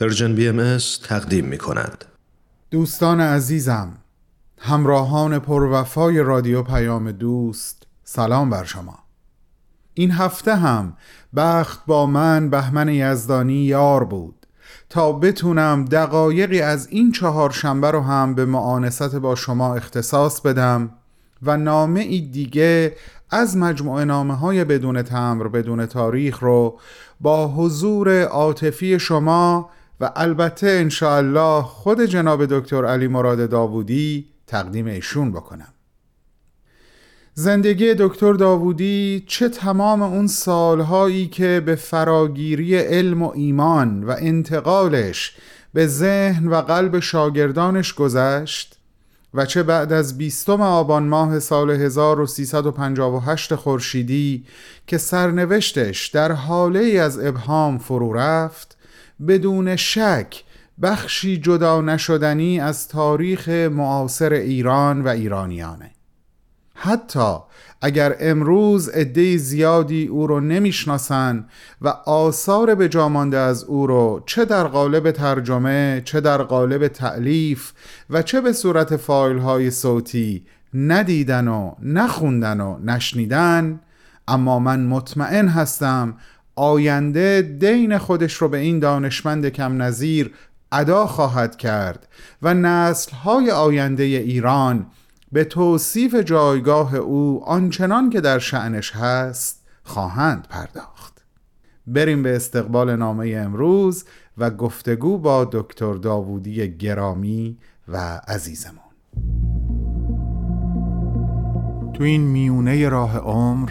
Persian BMS تقدیم می کند. دوستان عزیزم همراهان باوفای رادیو پیام دوست سلام بر شما این هفته هم بخت با من بهمن یزدانی یار بود تا بتونم دقایقی از این چهار شنبه رو هم به مؤانست با شما اختصاص بدم و نامه ای دیگه از مجموعه نامه های بدون تمبر بدون تاریخ رو با حضور عاطفی شما و البته انشاءالله خود جناب دکتر علی مراد داوودی تقدیم ایشون بکنم. زندگی دکتر داوودی چه تمام اون سالهایی که به فراگیری علم و ایمان و انتقالش به ذهن و قلب شاگردانش گذشت و چه بعد از بیستم آبان ماه سال 1358 خورشیدی که سرنوشتش در حاله از ابهام فرو رفت بدون شک بخشی جدا نشدنی از تاریخ معاصر ایران و ایرانیانه. حتی اگر امروز عده زیادی او رو نمی‌شناسن و آثار به جامانده از او رو چه در قالب ترجمه چه در قالب تعلیف و چه به صورت فایل های صوتی ندیدن و نخوندن و نشنیدن اما من مطمئن هستم آینده دین خودش رو به این دانشمند کم نظیر ادا خواهد کرد و نسلهای آینده ایران به توصیف جایگاه او آنچنان که در شعنش هست خواهند پرداخت. بریم به استقبال نامه امروز و گفتگو با دکتر داوودی گرامی و عزیزمون. تو این میونه راه عمر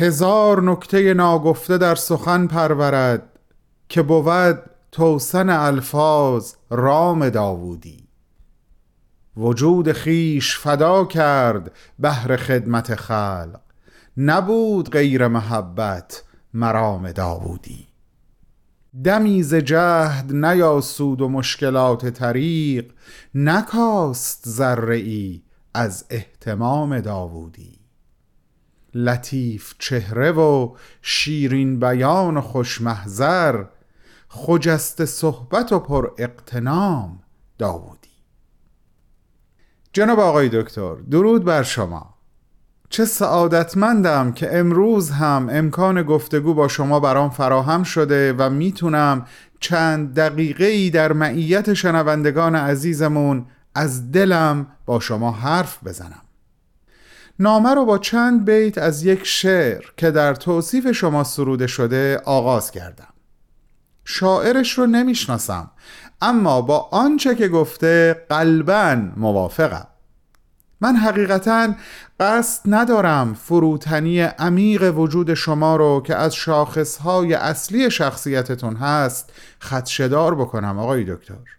هزار نکته ناگفته در سخن پرورد که بود توسن الفاظ رام داوودی. وجود خیش فدا کرد بهر خدمت خلق نبود غیر محبت مرام داوودی. دمی ز جهد نیاسود و مشکلات طریق نکاست ذره ای از اهتمام داوودی. لطیف چهره و شیرین بیان و خوشمحضر خجست صحبت و پر اقتنام داوودی جناب آقای دکتر درود بر شما. چه سعادتمندم که امروز هم امکان گفتگو با شما برام فراهم شده و می‌تونم چند دقیقه ای در معیت شنوندگان عزیزمون از دلم با شما حرف بزنم. نامه رو با چند بیت از یک شعر که در توصیف شما سروده شده آغاز کردم. شاعرش رو نمی‌شناسم اما با آنچه که گفته قلبا موافقم. من حقیقتا قصد ندارم فروتنی عمیق وجود شما رو که از شاخصهای اصلی شخصیتتون هست خدشدار بکنم آقای دکتر.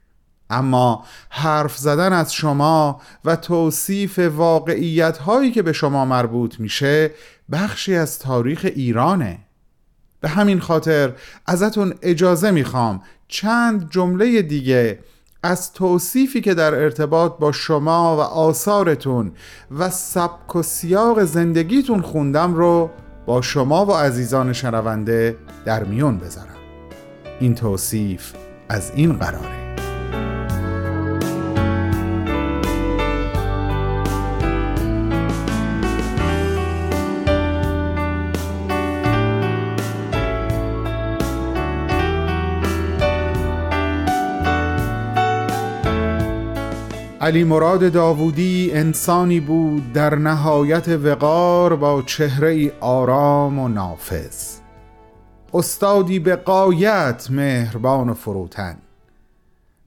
اما حرف زدن از شما و توصیف واقعیت هایی که به شما مربوط میشه بخشی از تاریخ ایرانه. به همین خاطر ازتون اجازه می‌خوام چند جمله دیگه از توصیفی که در ارتباط با شما و آثارتون و سبک و سیاق زندگیتون خوندم رو با شما و عزیزان شنونده در میون بذارم. این توصیف از این قراره. علی مراد داوودی انسانی بود در نهایت وقار با چهره آرام و نافذ. استادی به قایت مهربان و فروتن.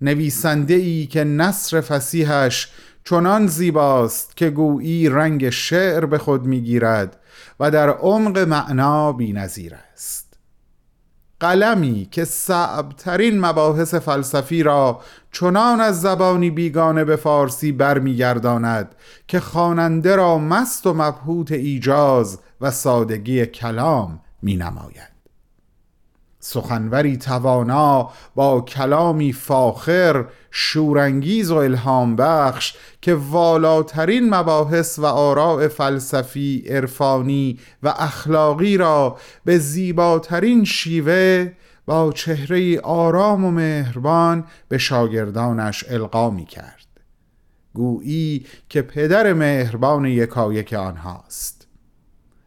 نویسنده ای که نصر فسیحش چنان زیباست که گویی رنگ شعر به خود می‌گیرد و در عمق معنا بینظیر است. قلمی که صعبترین مباحث فلسفی را چنان از زبانی بیگانه به فارسی برمیگرداند که خواننده را مست و مبهوت ایجاز و سادگی کلام می نماید سخنوری توانا با کلامی فاخر شورانگیز و الهام بخش که والاترین مباحث و آراء فلسفی، عرفانی و اخلاقی را به زیباترین شیوه با چهره آرام و مهربان به شاگردانش القا می کرد. گویی که پدر مهربان یکایک آنهاست.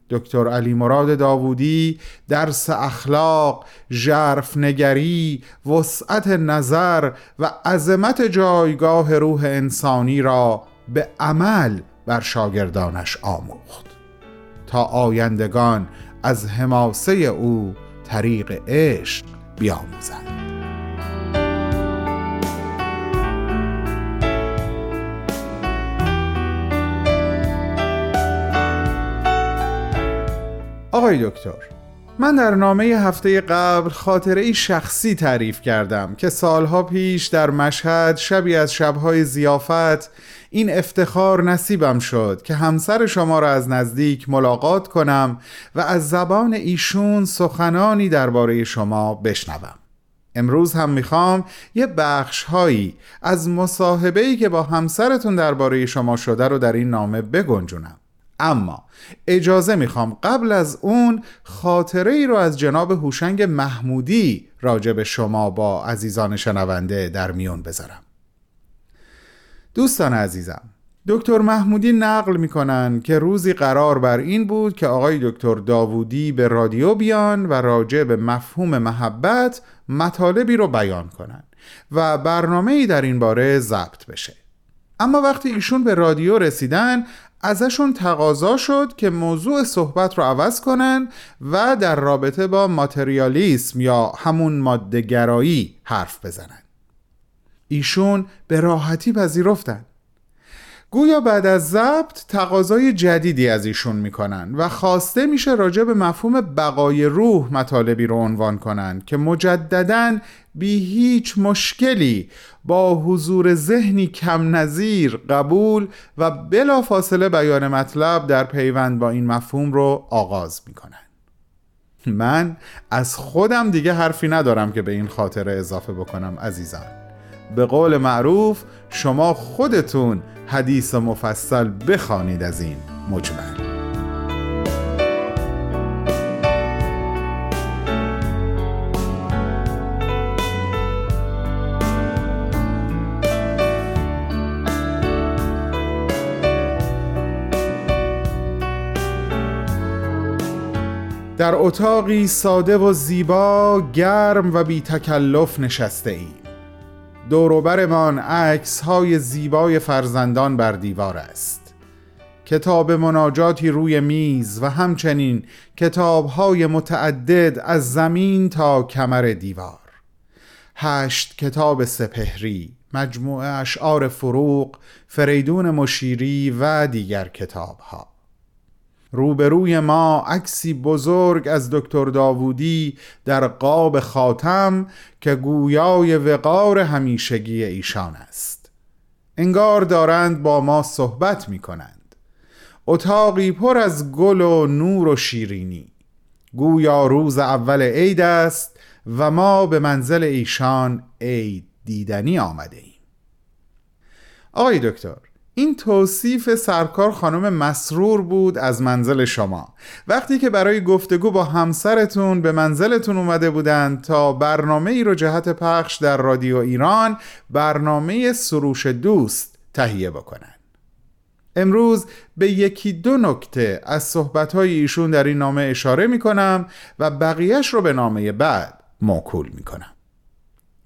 دکتر علی مراد داوودی درس اخلاق، ژرف نگری، وسعت نظر و عظمت جایگاه روح انسانی را به عمل بر شاگردانش آموخت. تا آیندگان از حماسه او طریق عشق بیاموزند. آقای دکتر من در نامه هفته قبل خاطره ای شخصی تعریف کردم که سالها پیش در مشهد شبی از شبهای زیافت این افتخار نصیبم شد که همسر شما را از نزدیک ملاقات کنم و از زبان ایشون سخنانی درباره شما بشنوم. امروز هم می‌خوام یه بخش هایی از مصاحبه ای که با همسرتون درباره شما شده رو در این نامه بگنجونم. اما اجازه می‌خوام قبل از اون خاطره ای رو از جناب هوشنگ محمودی راجع به شما با عزیزان شنونده در میون بذارم. دوستان عزیزم دکتر محمودی نقل می‌کنن که روزی قرار بر این بود که آقای دکتر داوودی به رادیو بیان و راجع به مفهوم محبت مطالبی رو بیان کنن و برنامه ای در این باره ضبط بشه. اما وقتی ایشون به رادیو رسیدن ازشون تقاضا شد که موضوع صحبت رو عوض کنن و در رابطه با ماتریالیسم یا همون مادهگرایی حرف بزنن. ایشون به راحتی پذیرفتن. گویا بعد از ضبط تقاضای جدیدی از ایشون می‌کنن و خواسته میشه راجع به مفهوم بقای روح مطالبی رو عنوان کنن که مجددا بی هیچ مشکلی با حضور ذهنی کم نظیر قبول و بلا فاصله بیان مطلب در پیوند با این مفهوم رو آغاز می‌کنن. من از خودم دیگه حرفی ندارم که به این خاطره اضافه بکنم عزیزان به قول معروف شما خودتون حدیث مفصل بخوانید از این مجمل. در اتاقی ساده و زیبا گرم و بی تکلف نشسته ایم دوروبرمان عکس های زیبای فرزندان بر دیوار است. کتاب مناجاتی روی میز و همچنین کتاب های متعدد از زمین تا کمر دیوار. هشت کتاب سپهری مجموعه اشعار فروغ فریدون مشیری و دیگر کتاب ها روبروی ما عکسی بزرگ از دکتر داوودی در قاب خاتم که گویای وقار همیشگی ایشان است. انگار دارند با ما صحبت می کنند اتاقی پر از گل و نور و شیرینی. گویا روز اول عید است و ما به منزل ایشان عید دیدنی آمده ایم. آقای دکتر این توصیف سرکار خانم مسرور بود از منزل شما. وقتی که برای گفتگو با همسرتون به منزلتون اومده بودند تا برنامه ای رو جهت پخش در رادیو ایران برنامه سروش دوست تهیه بکنن. امروز به یکی دو نکته از صحبتهای ایشون در این نامه اشاره می کنم و بقیهش رو به نامه بعد موکول می کنم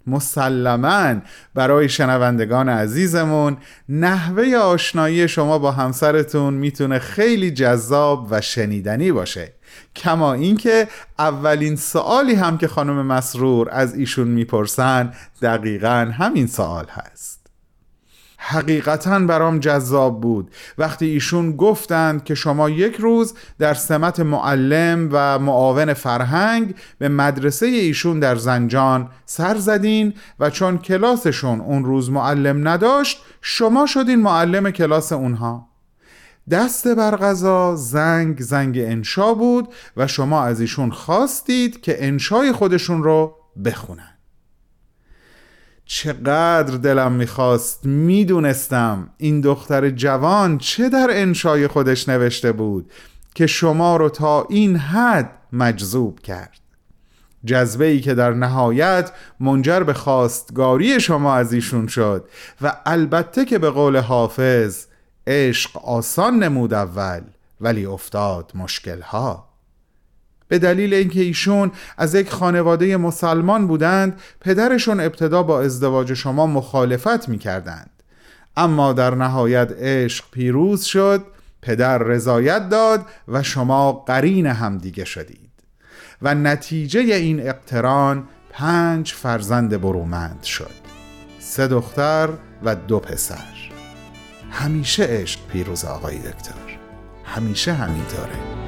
مسلما برای شنوندگان عزیزمون نحوه آشنایی شما با همسرتون می‌تونه خیلی جذاب و شنیدنی باشه. کما اینکه اولین سوالی هم که خانم مسرور از ایشون می‌پرسن دقیقا همین سوال هست. حقیقتا برام جذاب بود. وقتی ایشون گفتند که شما یک روز در سمت معلم و معاون فرهنگ به مدرسه ایشون در زنجان سر زدین و چون کلاسشون اون روز معلم نداشت شما شدین معلم کلاس اونها. دست بر غذا زنگ زنگ انشا بود و شما از ایشون خواستید که انشای خودشون رو بخونن. چقدر دلم می‌خواست می‌دونستم این دختر جوان چه در انشای خودش نوشته بود که شما رو تا این حد مجذوب کرد. جذبه ای که در نهایت منجر به خواستگاری شما از ایشون شد و البته که به قول حافظ عشق آسان نمود اول ولی افتاد مشکلها. به دلیل اینکه ایشون از یک خانواده مسلمان بودند پدرشون ابتدا با ازدواج شما مخالفت می کردند اما در نهایت عشق پیروز شد پدر رضایت داد و شما قرین همدیگه شدید. و نتیجه این اقتران پنج فرزند برومند شد. سه دختر و دو پسر. همیشه عشق پیروز آقای دکتر. همیشه همینطوره.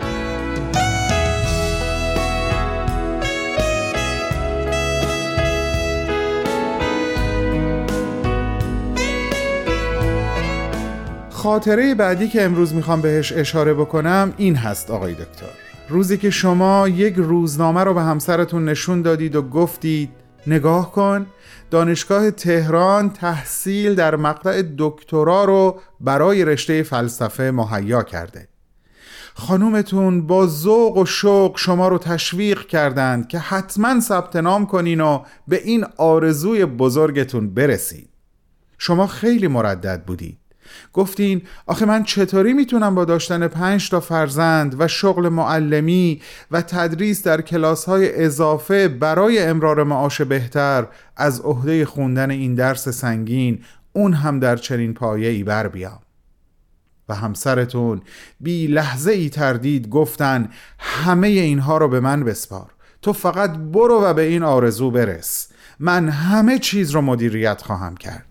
خاطره بعدی که امروز می‌خوام بهش اشاره بکنم این هست آقای دکتر. روزی که شما یک روزنامه رو به همسرتون نشون دادید و گفتید نگاه کن دانشگاه تهران تحصیل در مقطع دکترا رو برای رشته فلسفه مهیا کرده. خانومتون با ذوق و شوق شما رو تشویق کردند که حتما ثبت نام کنین و به این آرزوی بزرگتون برسید. شما خیلی مردد بودید. گفتین آخه من چطوری می‌تونم با داشتن پنج تا فرزند و شغل معلمی و تدریس در کلاس های اضافه برای امرار معاش بهتر از عهده خوندن این درس سنگین اون هم در چنین پایه ای بر بیام. و همسرتون بی لحظه ای تردید گفتن همه اینها رو به من بسپار. تو فقط برو و به این آرزو برس. من همه چیز رو مدیریت خواهم کرد.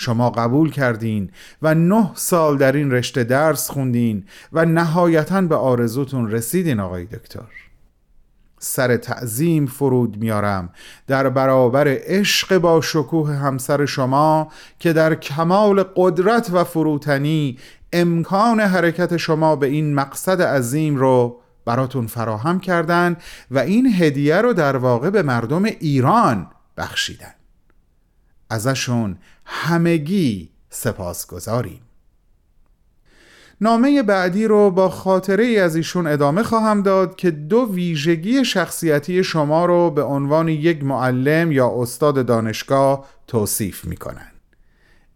شما قبول کردین و نه سال در این رشته درس خوندین و نهایتا به آرزوتون رسیدین آقای دکتر. سر تعظیم فرود میارم در برابر عشق با شکوه همسر شما که در کمال قدرت و فروتنی امکان حرکت شما به این مقصد عظیم رو براتون فراهم کردن و این هدیه رو در واقع به مردم ایران بخشیدن. ازشون همگی سپاس گذاریم نامه بعدی رو با خاطره ای از ایشون ادامه خواهم داد که دو ویژگی شخصیتی شما رو به عنوان یک معلم یا استاد دانشگاه توصیف می کنن.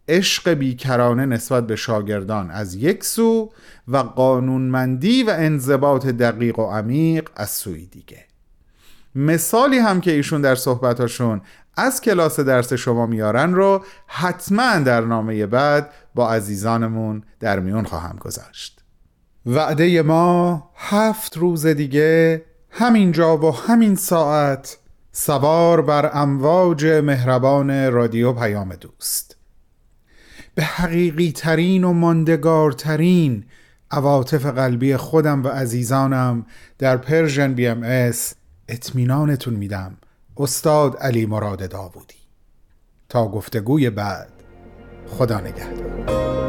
عشق بیکرانه نسبت به شاگردان از یک سو و قانونمندی و انضباط دقیق و عمیق از سوی دیگه مثالی هم که ایشون در صحبتاشون از کلاس درس شما میارن رو حتما در نامه بعد با عزیزانمون در میون خواهم گذاشت. وعده ما هفت روز دیگه همینجا و همین ساعت سوار بر امواج مهربان رادیو پیام دوست. به حقیقی ترین و ماندگارترین عواطف قلبی خودم و عزیزانم در پرژن بی ام اس اطمینانتون میدم. استاد علی مراد داوودی. تا گفتگوی بعد خدا نگهدار.